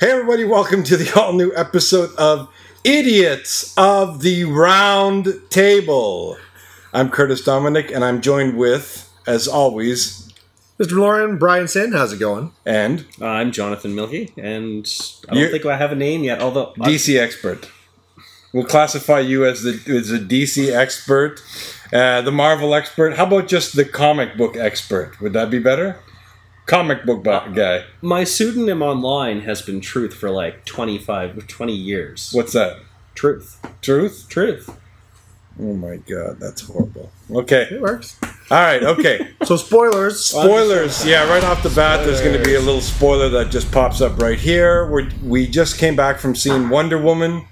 Hey, everybody, welcome to the all new episode of Idiots of the Round Table. I'm Curtis Dominique, and I'm joined with, as always, Mr. Lauren, Brian Sin, how's it going? and Uh, I'm Jonathan Milky, and I don't You- think I have a name yet. Although I- DC expert. We'll classify you as the as a DC expert, uh, the Marvel expert. How about just the comic book expert? Would that be better? Comic book guy. my pseudonym online has been Truth for like 25, 20 years. What's that? Truth? Truth? Truth. Oh my god, that's horrible. Okay. It works. All right. Okay. So, spoilers. Spoilers. Yeah, right off the bat, there's going to be a little spoiler that just pops up right here. we we just came back from seeing Wonder Woman.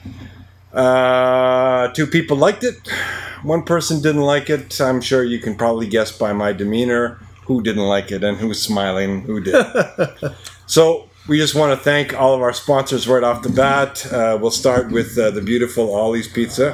Uh, two people liked it. One person didn't like it. I'm sure you can probably guess by my demeanor who didn't like it and who's smiling, who did. so we just want to thank all of our sponsors right off the bat. Uh, we'll start with uh, the beautiful Ollie's Pizza.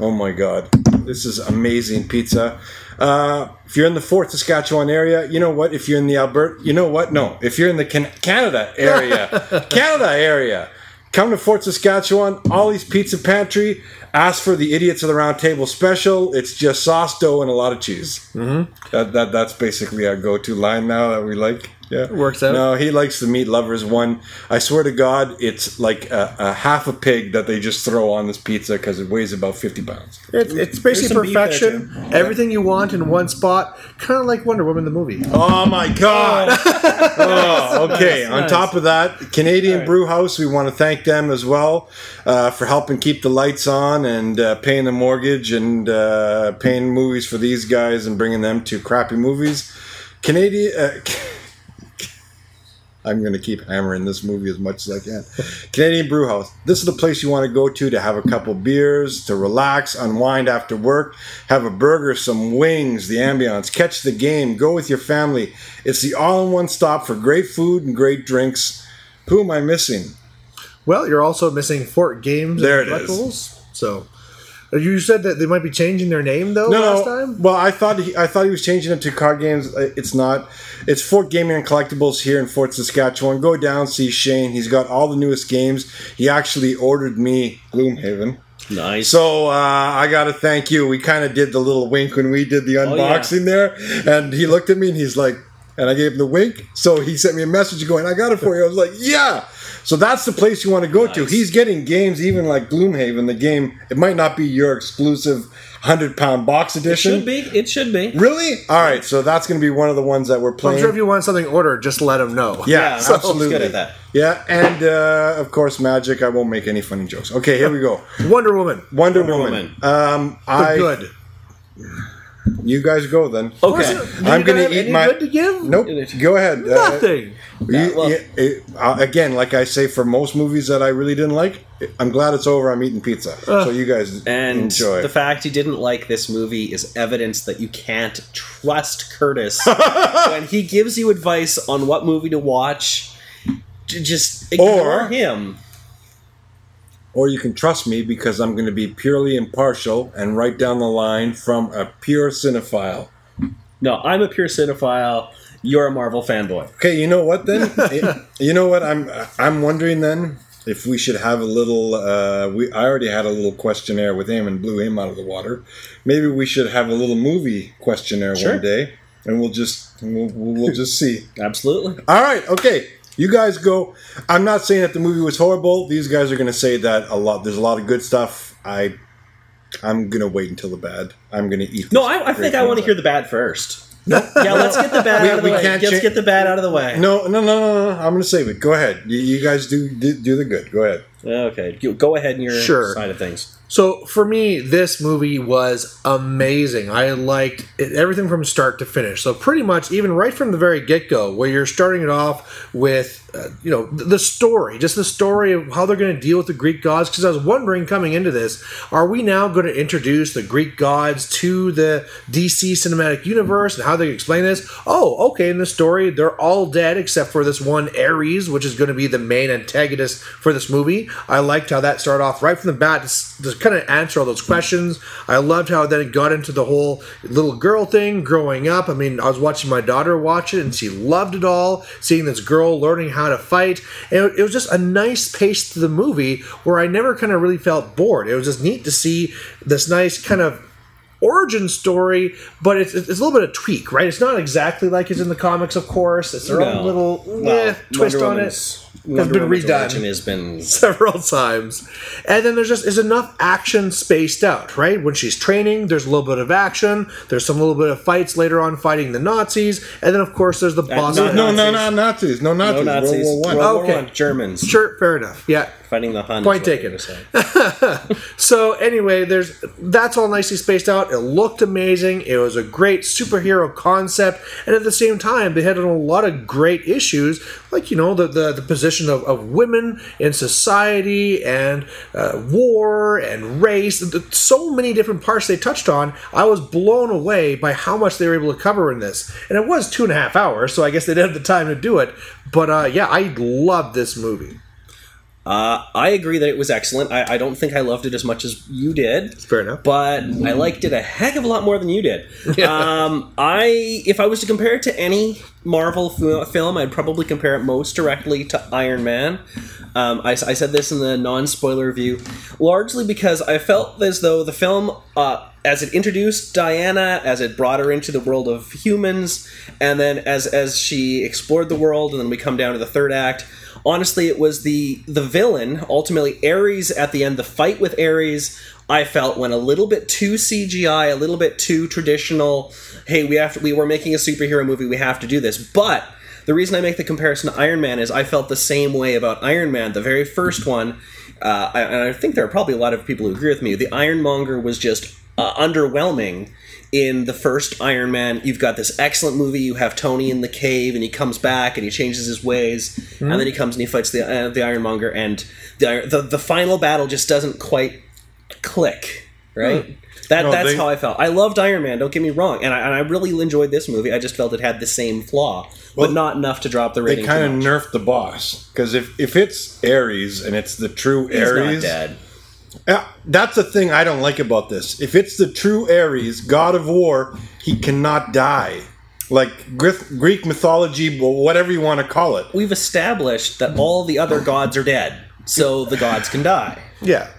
Oh my God, this is amazing pizza. Uh, if you're in the Fort Saskatchewan area, you know what? If you're in the Alberta, you know what? No, if you're in the can- Canada area, Canada area, come to Fort Saskatchewan, Ollie's Pizza Pantry. Ask for the Idiots of the Round Table special. It's just sauce, dough, and a lot of cheese. Mm-hmm. That, that that's basically our go-to line now that we like. Yeah, It Works out. No, he likes the meat lovers one. I swear to God, it's like a, a half a pig that they just throw on this pizza because it weighs about fifty pounds. It, it's basically some there, perfection. Everything you want in one spot. Kind of like Wonder Woman the movie. Oh my God! oh, okay. On nice. top of that, Canadian All right. Brew House, we want to thank them as well uh, for helping keep the lights on and uh, paying the mortgage and uh, paying movies for these guys and bringing them to crappy movies. Canadian. I'm going to keep hammering this movie as much as I can. Canadian Brew House. This is the place you want to go to to have a couple beers, to relax, unwind after work, have a burger, some wings, the ambiance, catch the game, go with your family. It's the all in one stop for great food and great drinks. Who am I missing? Well, you're also missing Fort Games There and it is. So, you said that they might be changing their name though No, last no. time. Well, I thought he, I thought he was changing it to card games. It's not. It's Fort Gaming and Collectibles here in Fort Saskatchewan. Go down, see Shane. He's got all the newest games. He actually ordered me Gloomhaven. Nice. So uh, I got to thank you. We kind of did the little wink when we did the Oh, yeah. unboxing there, and he looked at me and he's like, and I gave him the wink. So he sent me a message going, "I got it for you." I was like, "Yeah." So that's the place you want to go to. He's getting games even like Gloomhaven. The game it might not be your exclusive hundred pound box it edition. should be. It should be. Really? All right. So that's going to be one of the ones that we're I'm playing. sure if you want something ordered, just let them know. yeah, Yeah, so- absolutely. good at that. Yeah, and uh, of course, magic. I won't make any funny jokes. Okay, here we go. Wonder Woman. Wonder, Wonder Woman. Woman. Um, The I good. You guys go then. Okay. Do I'm gonna eat my- good to give. Nope. Go ahead. Uh, Nothing. you- well- you- it- uh, again, like I say, for most movies that I really didn't like, I'm glad it's over. I'm eating pizza, so you guys And enjoy. the fact you didn't like this movie is evidence that you can't trust Curtis when he gives you advice on what movie to watch. Just ignore Or- him. Or you can trust me because I'm going to be purely impartial and right down the line from a pure cinephile. No, I'm a pure cinephile. You're a Marvel fanboy. Okay, you know what then? You know what I'm I'm wondering then if we should have a little. Uh, we I already had a little questionnaire with him and blew him out of the water. Maybe we should have a little movie questionnaire Sure. one day, and we'll just we'll, we'll just see. Absolutely. All right, okay. You guys go. I'm not saying that the movie was horrible. These guys are going to say that a lot. There's a lot of good stuff. I, I'm going to wait until the bad. I'm going to eat. No, I, I think I want to hear the bad first. yeah, let's get the bad We- out of the way. can't Let's cha- get the bad out of the way. No, no, no, no, no. I'm going to save it. Go ahead. You, you guys do, do do the good. Go ahead. Okay, go ahead in your Sure. side of things. So for me, this movie was amazing. I liked it, everything from start to finish. So pretty much, even right from the very get go, where you're starting it off with, uh, you know, the story, just the story of how they're going to deal with the Greek gods. Because I was wondering coming into this, are we now going to introduce the Greek gods to the DC cinematic universe and how they explain this? Oh, okay. In the story, they're all dead except for this one Ares, which is going to be the main antagonist for this movie. I liked how that started off right from the bat. Kind of answer all those questions. I loved how then it got into the whole little girl thing growing up. I mean, I was watching my daughter watch it, and she loved it all. Seeing this girl learning how to fight, and it, was just a nice pace to the movie where I never kind of really felt bored. It was just neat to see this nice kind of origin story, but it's, it's a little bit of tweak, right? It's not exactly like it's in the comics, of course. It's their No. own little Well, eh, twist Wonder on Woman's- it. Has been redone. Has been several times. And then there's just is enough action spaced out, right? When she's training, there's a little bit of action. There's some little bit of fights later on fighting the Nazis, and then of course there's the uh, boss. no. No, no, Nazis. no, Nazis. No Nazis. no Nazis. World War One. Oh, World War Okay. One. Germans Sure, fair enough. Yeah. fighting the Huns. Point taken. So anyway, there's that's all nicely spaced out. It looked amazing. It was a great superhero concept, and at the same time, they had a lot of great issues, like you know the the, the position of, of women in society and uh, war and race. So many different parts they touched on. I was blown away by how much they were able to cover in this, and it was two and a half hours, so I guess they didn't have the time to do it. But uh, yeah, I loved this movie. Uh, I agree that it was excellent. I, I don't think I loved it as much as you did. Fair enough. but I liked it a heck of a lot more than you did. Um, I, if I was to compare it to any Marvel fi- film, I'd probably compare it most directly to Iron Man. Um, I, I said this in the non-spoiler review, largely because I felt as though the film, uh, as it introduced Diana, as it brought her into the world of humans, and then as as she explored the world, and then we come down to the third act honestly it was the the villain ultimately ares at the end the fight with ares i felt went a little bit too cgi a little bit too traditional. Hey we have to, we were making a superhero movie we have to do this. But the reason i make the comparison to iron man is i felt the same way about iron man the very first one. Uh, and i think there are probably a lot of people who agree with me the ironmonger was just uh, underwhelming in the first Iron Man, you've got this excellent movie. You have Tony in the cave, and he comes back and he changes his ways, and then he comes and he fights the uh, the Ironmonger, and the, the the final battle just doesn't quite click, right? That No, that's they- how I felt. I loved Iron Man. Don't get me wrong, and I, and I really enjoyed this movie. I just felt it had the same flaw, Well, but not enough to drop the rating. They rating. kind of nerfed the boss because if if it's Ares and it's the true He's not Ares, dead. Yeah, that's the thing I don't like about this. If it's the true Ares, god of war, he cannot die. Like Greek, Greek mythology, whatever you want to call it. We've established that all the other gods are dead, so the gods can die. Yeah.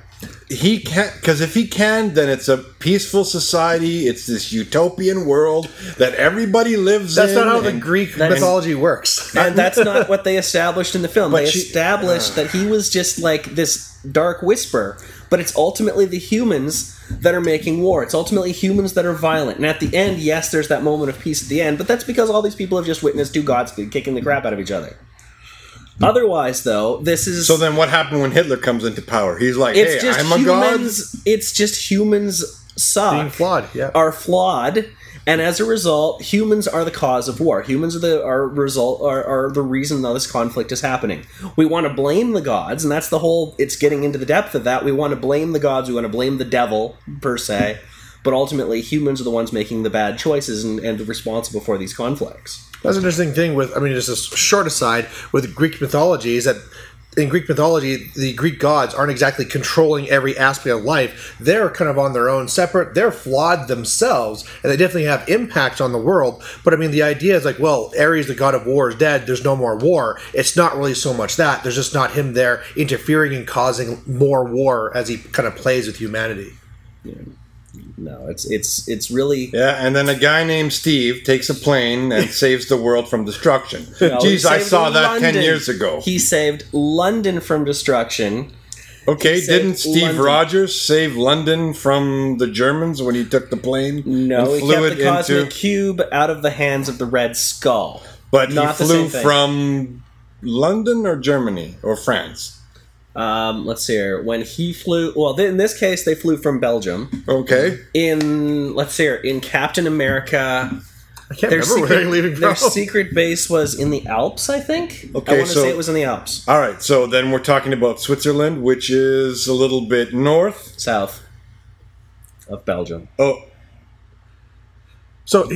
He can't, because if he can, then it's a peaceful society. It's this utopian world that everybody lives That's in. That's not how the Greek That's- mythology works. and that's not what they established in the film. But they she- established that he was just like this dark whisper, but it's ultimately the humans that are making war. It's ultimately humans that are violent. And at the end, yes, there's that moment of peace at the end, but that's because all these people have just witnessed two gods kicking the crap out of each other. Otherwise, though, this is So then, what happened when Hitler comes into power? He's like, it's "Hey, just I'm a god." humans. It's just humans suck Being flawed, yeah. are flawed, and as a result, humans are the cause of war. Humans are the are result are, are the reason that this conflict is happening. We want to blame the gods, and that's the whole. It's getting into the depth of that. We want to blame the gods. We want to blame the devil per se, but ultimately, humans are the ones making the bad choices and, and responsible for these conflicts. That's an interesting thing with, I mean, just a short aside with Greek mythology is that in Greek mythology, the Greek gods aren't exactly controlling every aspect of life. They're kind of on their own, separate. They're flawed themselves, and they definitely have impacts on the world. But I mean, the idea is like, well, Ares, the god of war, is dead. There's no more war. It's not really so much that. There's just not him there interfering and causing more war as he kind of plays with humanity. No, it's it's it's really. Yeah, and then a guy named Steve takes a plane and saves the world from destruction. No, Jeez, I saw that London. ten years ago. He saved London from destruction. okay, he didn't Steve London. Rogers save London from the Germans when he took the plane No, he kept the cosmic into? cube out of the hands of the Red Skull. But not he flew from London or Germany or France. Um, let's see here. When he flew, well, th- in this case, they flew from Belgium. Okay, In let's see here, in Captain America, I can't their remember where secret, they're leaving their secret base was in the Alps. I think. I Okay, want to so- say it was in the Alps, all right. So then we're talking about Switzerland, which is a little bit north. south of Belgium. Oh, So,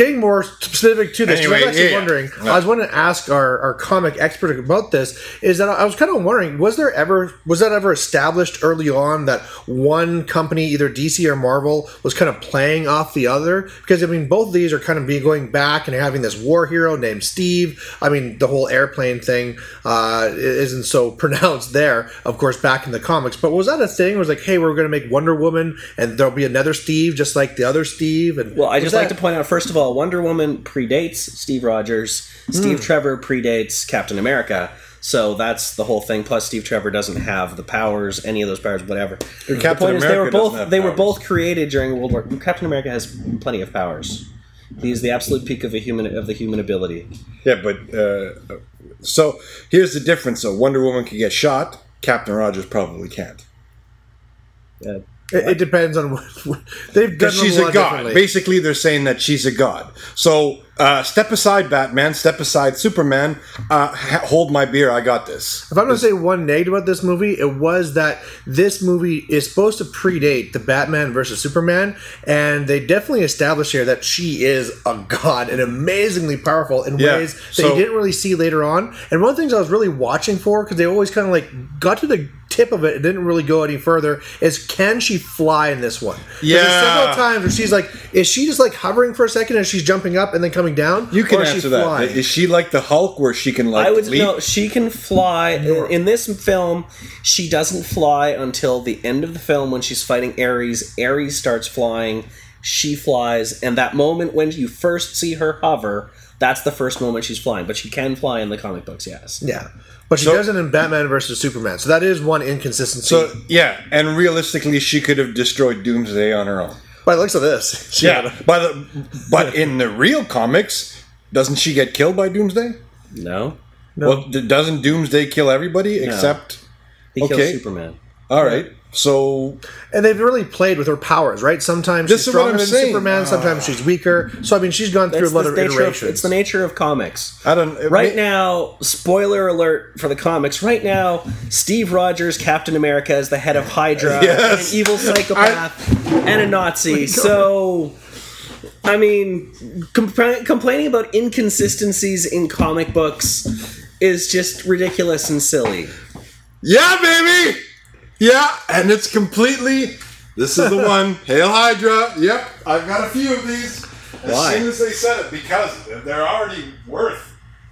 getting more specific to this, 'cause I was actually yeah, wondering. yeah. I was wanting to ask our, our comic expert about this. Is that I was kind of wondering, was there ever was that ever established early on that one company, either DC or Marvel, was kind of playing off the other? Because I mean, both of these are kind of be going back and having this war hero named Steve. I mean, the whole airplane thing uh, isn't so pronounced there, of course, back in the comics. But was that a thing? It Was like, hey, we're going to make Wonder Woman, and there'll be another Steve, just like the other Steve. And Well, I was just like to point out first of all, Wonder Woman predates Steve Rogers. Steve Hmm. Trevor predates Captain America. So that's the whole thing. Plus, Steve Trevor doesn't have the powers, any of those powers, whatever. the Captain point is, they were both they were both created during World War. Captain America has plenty of powers. He's the absolute peak of a human of the human ability. Yeah, but uh, so here's the difference. though. Wonder Woman can get shot. Captain Rogers probably can't. Uh, It, it depends on what they've done. She's a god. Basically, they're saying that she's a god. So uh, step aside, Batman. Step aside, Superman. Uh, ha- hold my beer. I got this. If I'm going to say one negative about this movie, it was that this movie is supposed to predate the Batman versus Superman, and they definitely established here that she is a god and amazingly powerful in Yeah, ways that so- you didn't really see later on. And one of the things I was really watching for, because they always kind of like got to the tip of it it didn't really go any further, is can she fly in this one? 'Cause there's Yeah. several times where she's like, is she just like hovering for a second and she's jumping up and then coming down? You can Or is she answer that. flying? Is she like the Hulk, where she can like I would leap? no. She can fly in, in this film. She doesn't fly until the end of the film when she's fighting Ares. Ares starts flying. She flies, and that moment when you first see her hover, that's the first moment she's flying. But she can fly in the comic books. Yes. Yeah. But she So- doesn't in Batman versus Superman. So that is one inconsistency. So yeah, and realistically, she could have destroyed Doomsday on her own. by the looks of this, she Yeah, by the but in the real comics, doesn't she get killed by Doomsday? No. Well, d- doesn't Doomsday kill everybody except? He kills Superman. All right, so and they've really played with her powers, right? Sometimes This she's stronger than saying. Superman, sometimes she's weaker. So I mean, she's gone through a lot of nature of, iterations. it's the nature of comics. I don't. it Right may- now, spoiler alert for the comics. Right now, Steve Rogers, Captain America, is the head of Hydra, Yes. and an evil psychopath, and a Nazi. Oh so, I mean, compl- complaining about inconsistencies in comic books is just ridiculous and silly. Yeah, baby. Yeah, and it's completely. This is the one. Hail Hydra. Yep, I've got a few of these. As Why? soon as they said it, because they're already worth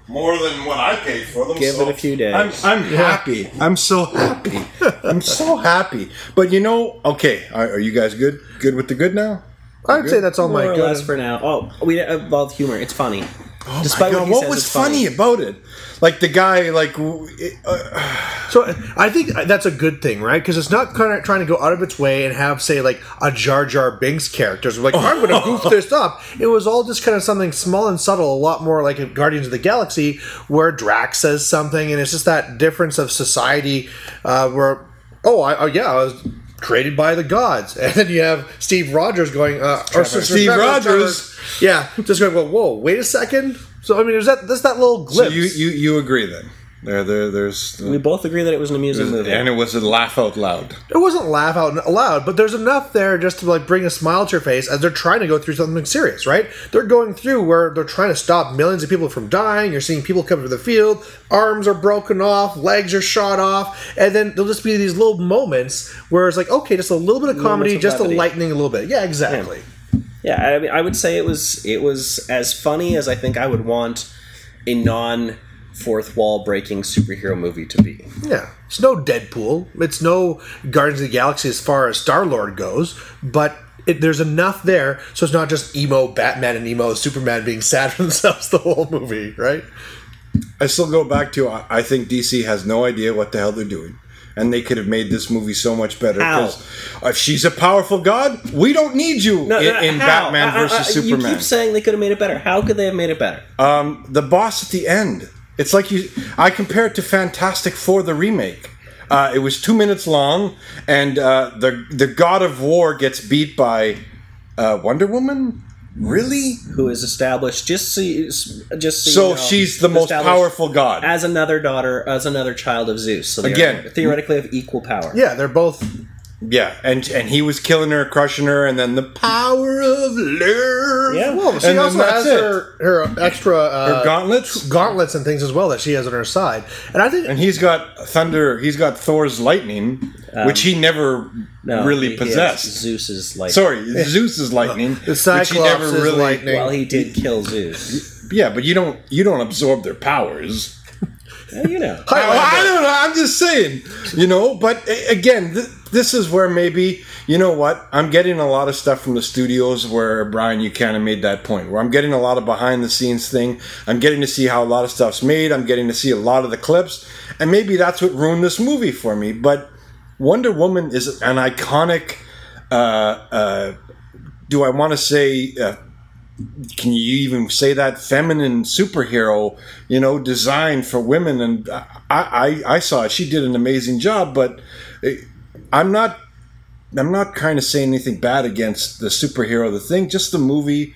more than what I paid for them. Give so it a few days. I'm, I'm happy. I'm so happy. I'm so happy. But you know, okay, are, are you guys good? Good with the good now? I'd say that's all More my or good. less for now. Oh, we uh, about humor. It's funny. Oh Despite my what he what says, was funny. funny about it? Like the guy, like uh, So I think that's a good thing, right? Because it's not kind of trying to go out of its way and have, say, like a Jar Jar Binks character. So like, I'm going to goof this up. It was all just kind of something small and subtle, a lot more like in Guardians of the Galaxy, where Drax says something, and it's just that difference of society uh, where, oh, I, oh yeah, I was created by the gods, and then you have Steve Rogers going, uh, or Steve Trevor- Rogers. Trevor- yeah, just going, well, whoa, wait a second. So I mean, there's that, there's that little so glimpse. you, you you agree then? There there there's We both agree that it was an amusing movie. and it was a laugh out loud. it wasn't laugh out loud, but there's enough there just to like bring a smile to your face as they're trying to go through something serious, right? They're going through where they're trying to stop millions of people from dying. You're seeing people come to the field, arms are broken off, legs are shot off, and then there'll just be these little moments where it's like, okay, just a little bit of comedy, of just a levity. lightening a little bit. Yeah, exactly. Yeah, I mean, I would say it was it was as funny as I think I would want a non fourth wall breaking superhero movie to be. Yeah, it's no Deadpool. It's no Guardians of the Galaxy as far as Star Lord goes, but it, there's enough there, so it's not just emo Batman and emo Superman being sad for themselves the whole movie, right? I still go back to I I think DC has no idea what the hell they're doing. And they could have made this movie so much better How? because if she's a powerful god, we don't need you in, in how? Batman Uh, uh, versus uh, You Superman. keep saying they could have made it better. How could they have made it better? um, the boss at the end, it's like you. I compare it to Fantastic Four, the remake. Uh, it was two minutes long, and uh, the the God of War gets beat by uh, Wonder Woman. Really? Who is established just so you, just so, So you know, she's the most powerful god. as another daughter, as another child of Zeus. So they Again. are theoretically have equal power. Yeah, they're both Yeah, and and he was killing her, crushing her, and then the power of love. Yeah. Well, she And also has her, her extra uh, Her gauntlets, gauntlets and things as well that she has on her side. And I think and he's got thunder. He's got Thor's lightning, which he never No, really he- he possessed. Zeus's like. Sorry, Zeus's lightning, the which Cyclops he never is really. lightning. Well, he did kill Zeus. Yeah, but you don't you don't absorb their powers. Yeah, you know. I, I don't know. I'm just saying, you know. But again, th- this is where maybe you know what I'm getting a lot of stuff from the studios where Brian, you kind of made that point where I'm getting a lot of behind the scenes thing. I'm getting to see how a lot of stuff's made. I'm getting to see a lot of the clips, and maybe that's what ruined this movie for me. But Wonder Woman is an iconic. Uh, uh, do I want to say? Uh, can you even say that feminine superhero you know designed for women and i i, I saw it she did an amazing job but eh, i'm not i'm not kind of saying anything bad against the superhero the thing just the movie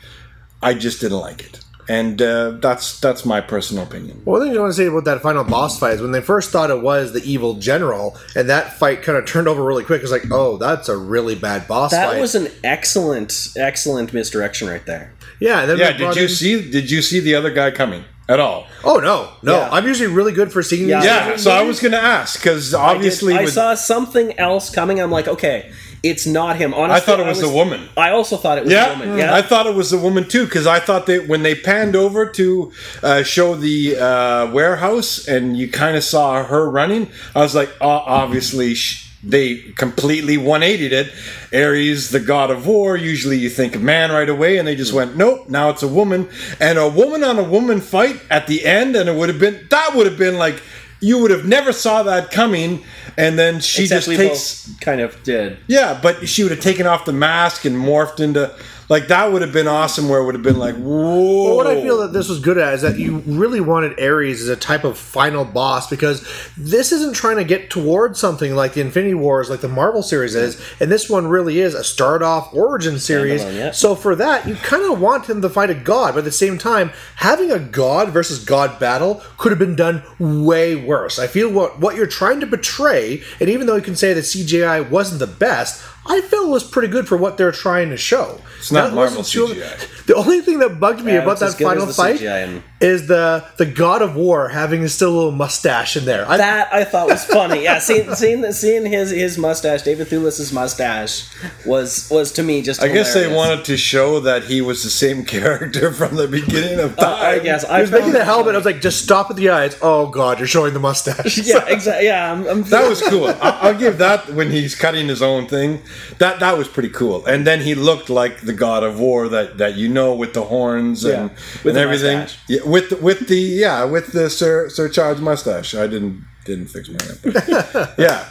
i just didn't like it and uh, that's that's my personal opinion Well, one thing I want to say about that final boss fight is when they first thought it was the evil general, and that fight kind of turned over really quick. It's like, oh, that's a really bad boss fight. That fight. was an excellent, excellent misdirection right there. yeah. And then yeah did you in- see did you see the other guy coming at all Oh no, no. Yeah. I'm usually really good for seeing Yeah. these. yeah so i was gonna ask because obviously I, did- I with- saw something else coming. I'm like, okay, it's not him. Honestly, I thought it was the woman. I also thought it was Yeah, a woman. Yeah, I thought it was the woman too because I thought that when they panned over to uh, show the uh, warehouse and you kind of saw her running, I was like, oh, obviously sh- they completely 180'd it. Ares, the god of war, usually you think of man right away, and they just went, nope, now it's a woman, and a woman on a woman fight at the end, and it would have been that would have been like. You would have never saw that coming, and then she Except just takes kind of did. yeah, but she would have taken off the mask and morphed into like that would have been awesome. Where it would have been like, whoa. But what I feel that this was good at is that you really wanted Ares as a type of final boss because this isn't trying to get towards something like the Infinity Wars, like the Marvel series is, and this one really is a start off origin series. Standalone, yeah. So for that, you kind of want him to fight a god, but at the same time, having a god versus god battle could have been done way worse. I feel what what you're trying to portray, and even though you can say that CGI wasn't the best. I feel it was pretty good for what they're trying to show. It's not That wasn't Marvel too- CGI. The only thing that bugged me Yeah, about that final fight CGI in- is the the God of War having his still a little mustache in there. I, That I thought was funny. Yeah, seeing seeing seeing his his mustache, David Thewlis's mustache, was was to me just. I guess they wanted to show that he was the same character from the beginning of Uh. I guess he I was making the it helmet. I was like, just stop at the eyes. Oh God, you're showing the mustache. Yeah, exactly. Yeah, I'm, I'm That was cool. I- I'll give that when he's cutting his own thing. That that was pretty cool. And then he looked like the god of war that, that you know with the horns and, with and the everything. mustache. Yeah, with the, with the yeah with the Sir Sir Charles mustache. I didn't didn't fix my yeah.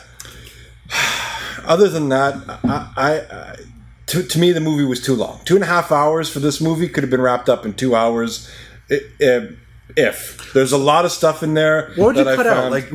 Other than that, I, I, I to, to me the movie was too long. Two and a half hours for this movie could have been wrapped up in two hours. if there's a lot of stuff in there, What would you cut out? Like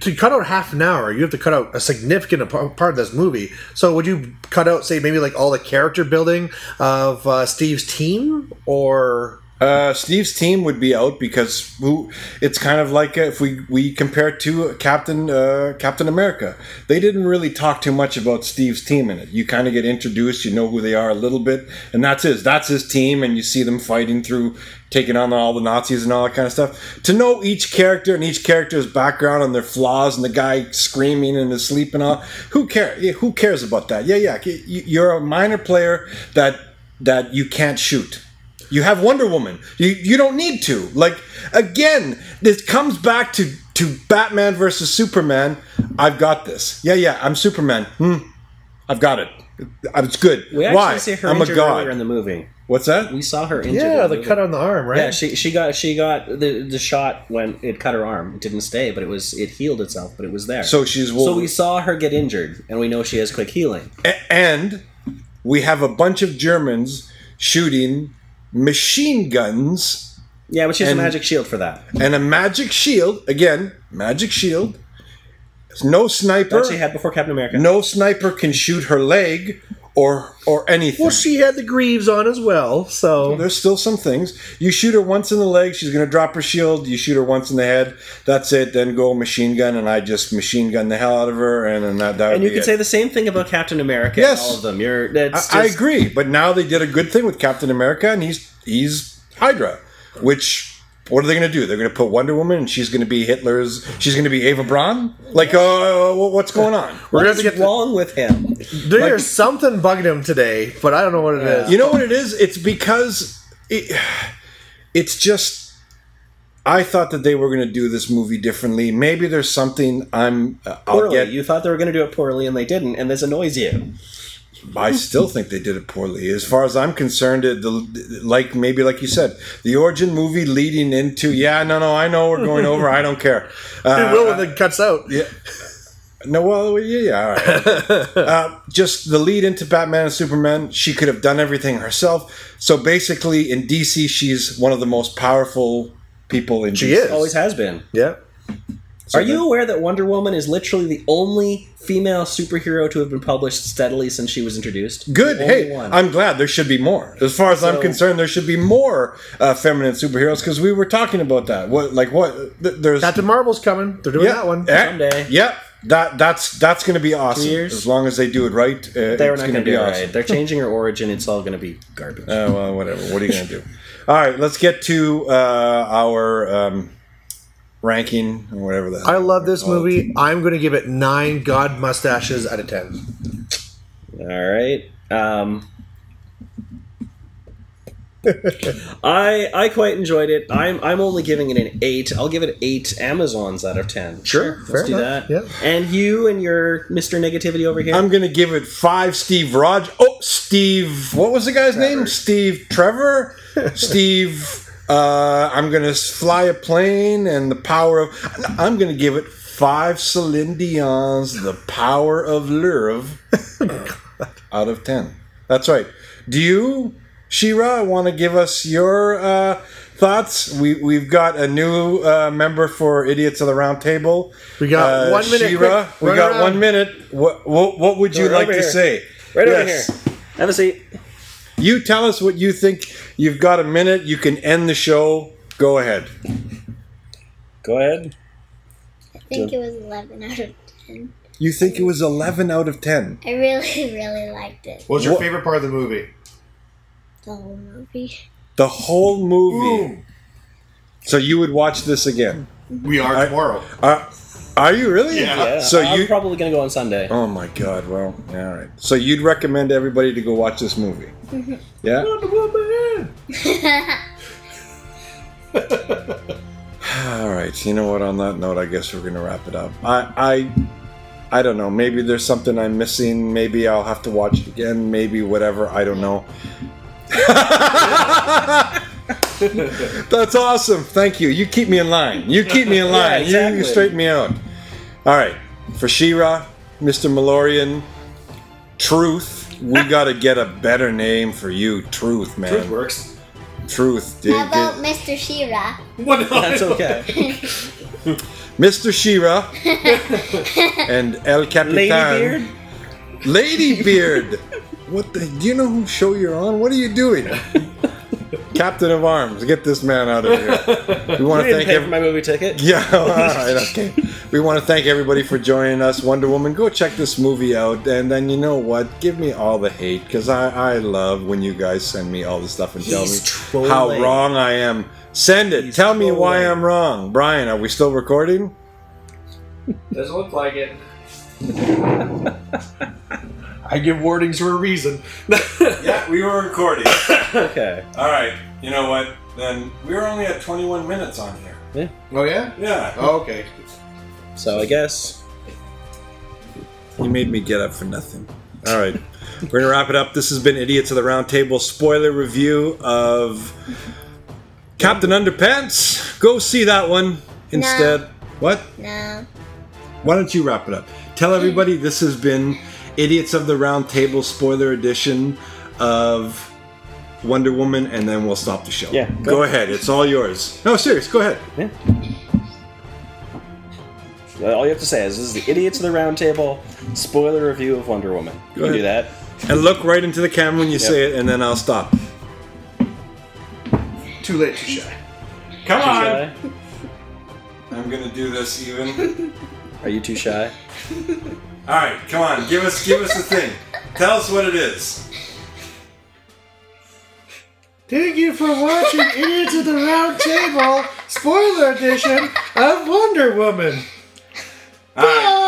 to cut out half an hour, you have to cut out a significant part of this movie. So would you cut out, say, maybe like all the character building of uh, Steve's team, or Uh, Steve's team would be out because who? It's kind of like if we we compare to Captain uh, Captain America. They didn't really talk too much about Steve's team in it. You kind of get introduced, you know who they are a little bit, and that's his. That's his team, and you see them fighting through, taking on all the Nazis and all that kind of stuff. To know each character and each character's background and their flaws, and the guy screaming in his sleep and all, who care? Who cares about that? Yeah, yeah. you- You're a minor player that that you can't shoot. You have Wonder Woman. You you don't need to. Like again, this comes back to to Batman versus Superman. I've got this. Yeah, yeah. I'm Superman. Hmm. I've got it. It's good. We actually Why? see her I'm a injured earlier god. in the movie. What's that? We saw her injured. yeah, in the movie. cut on the arm, right? Yeah, she she got she got the the shot when it cut her arm. It didn't stay, but it was it healed itself, but it was there. So she's so we saw her get injured, and we know she has quick healing. A- and we have a bunch of Germans shooting machine guns Yeah, but she has And- a magic shield for that. and a magic shield. Again, magic shield. No sniper. That she had before Captain America. No sniper can shoot her leg or or anything. Well, she had the greaves on as well, so There's still some things. You shoot her once in the leg, she's going to drop her shield. You shoot her once in the head, that's it. Then go machine gun, and I just machine gun the hell out of her, and then that, that And you could it. say the same thing about Captain America Yes. and all of them. You're I, I agree, but now they did a good thing with Captain America, and he's he's Hydra, which. What are they going to do? They're going to put Wonder Woman, and she's going to be Hitler's. She's going to be Eva Braun. Like, uh, what's going on? we're What gonna is have to get. wrong with him? There's something bugging him today, but I don't know what it is. You know what it is? It's because it, it's just. I thought that they were going to do this movie differently. Maybe there's something I'm. Uh, I'll Poorly. get. You thought they were going to do it poorly, and they didn't, and this annoys you. I still think they did it poorly. As far as I'm concerned, it, the, like maybe like you said, the origin movie leading into yeah, no, no, I know we're going over. I don't care. Uh, It will when it cuts out. Yeah. No, well, yeah, yeah. All right. uh, just the lead into Batman and Superman. She could have done everything herself. So basically, in DC, she's one of the most powerful people in She DC. is. Always has been. Yeah. Are you aware that Wonder Woman is literally the only female superhero to have been published steadily since she was introduced? Good. Hey, one. I'm glad there should be more. As far as I'm concerned, there should be more uh, feminine superheroes because we were talking about that. What, like, what? Th- there's Captain Marvel's coming. They're doing yeah, that one. eh, Someday. Yep. That that's that's going to be awesome. years? As long as they do it right, uh, They're it's not going going to to be do awesome. right. They're changing her origin. It's all going to be garbage. Oh well, whatever. What are you gonna do? All right, let's get to uh, our um, ranking or whatever that. I love this call it. movie. I'm going to give it nine God mustaches out of ten. All right. Um, I I quite enjoyed it. I'm I'm only giving it an eight. I'll give it eight Amazons out of ten. Sure, let's fair do enough, that. yeah. And you and your Mister Negativity over here. I'm gonna give it five. Steve Rog. Oh, Steve. What was the guy's name? Steve Trevor. Steve. Uh, I'm gonna fly a plane and the power of. I'm gonna give it five Celine Dion's "The Power of Love" out of ten. That's right. Do you, Shira, want to give us your uh, thoughts? We we've got a new uh, member for Idiots of the Round Table. We got Uh, one minute, Shira, quick, we got around. one minute. What what, what would you Right like to say? right Yes. over here. Have a seat. You tell us what you think. You've got a minute. You can end the show. Go ahead. Go ahead. I think it was 11 out of 10. You think it was 11 out of 10. I really, really liked it. What was your What- favorite part of the movie? The whole movie. The whole movie. So you would watch this again. We are I- tomorrow. Uh, are you really? Yeah. Yeah. So I'm you. probably going to go on Sunday. Oh my God! Well, yeah, all right. So you'd recommend everybody to go watch this movie? Yeah. All right. You know what? On that note, I guess we're gonna wrap it up. I, I, I don't know. Maybe there's something I'm missing. Maybe I'll have to watch it again. Maybe whatever. I don't know. That's awesome. Thank you. You keep me in line. You keep me in Yeah, line. You- You, straighten me out. All right. For Shira, Mr. Malorian, Truth. We got to get a better name for you, Truth, man. Truth works. Truth. How about Did- Mr. Shira? What? That's okay. Mr. Shira and El Capitan. Ladybeard. Ladybeard. What the? Do you know who show you're on? What are you doing? Captain of Arms, get this man out of here. We want to thank pay every- for my movie ticket. Yeah, all right, okay. We want to thank everybody for joining us. Wonder Woman, go check this movie out. And then you know what? Give me all the hate because I, I love when you guys send me all the stuff and tell He's me how wrong I am. Send it. He's tell me why. I'm wrong. Brian, are we still recording? Doesn't look like it. I give warnings for a reason. Yeah, we were recording. Okay. all right. You know what? Then we're only at 21 minutes on here. Yeah. oh yeah. Yeah. Oh, okay. So I guess You made me get up for nothing. All right. We're going to wrap it up. This has been Idiots of the Roundtable spoiler review of Captain Underpants. Go see that one instead. What? No. Why don't you wrap it up? Tell everybody this has been Idiots of the Round Table spoiler edition of Wonder Woman, and then we'll stop the show. Yeah, Go go. ahead. It's all yours. No, serious. Go ahead. Yeah. all you have to say is this is the Idiots of the Round Table spoiler review of Wonder Woman. You can do that. And look right into the camera when you say it, and then I'll stop. Too late, too shy. Come Too shy? I'm gonna do this even. Are you too shy? All right, come on, give us give us the thing. Tell us what it is. Thank you for watching Idiots at the Round Table, spoiler edition of Wonder Woman. All right. Bye!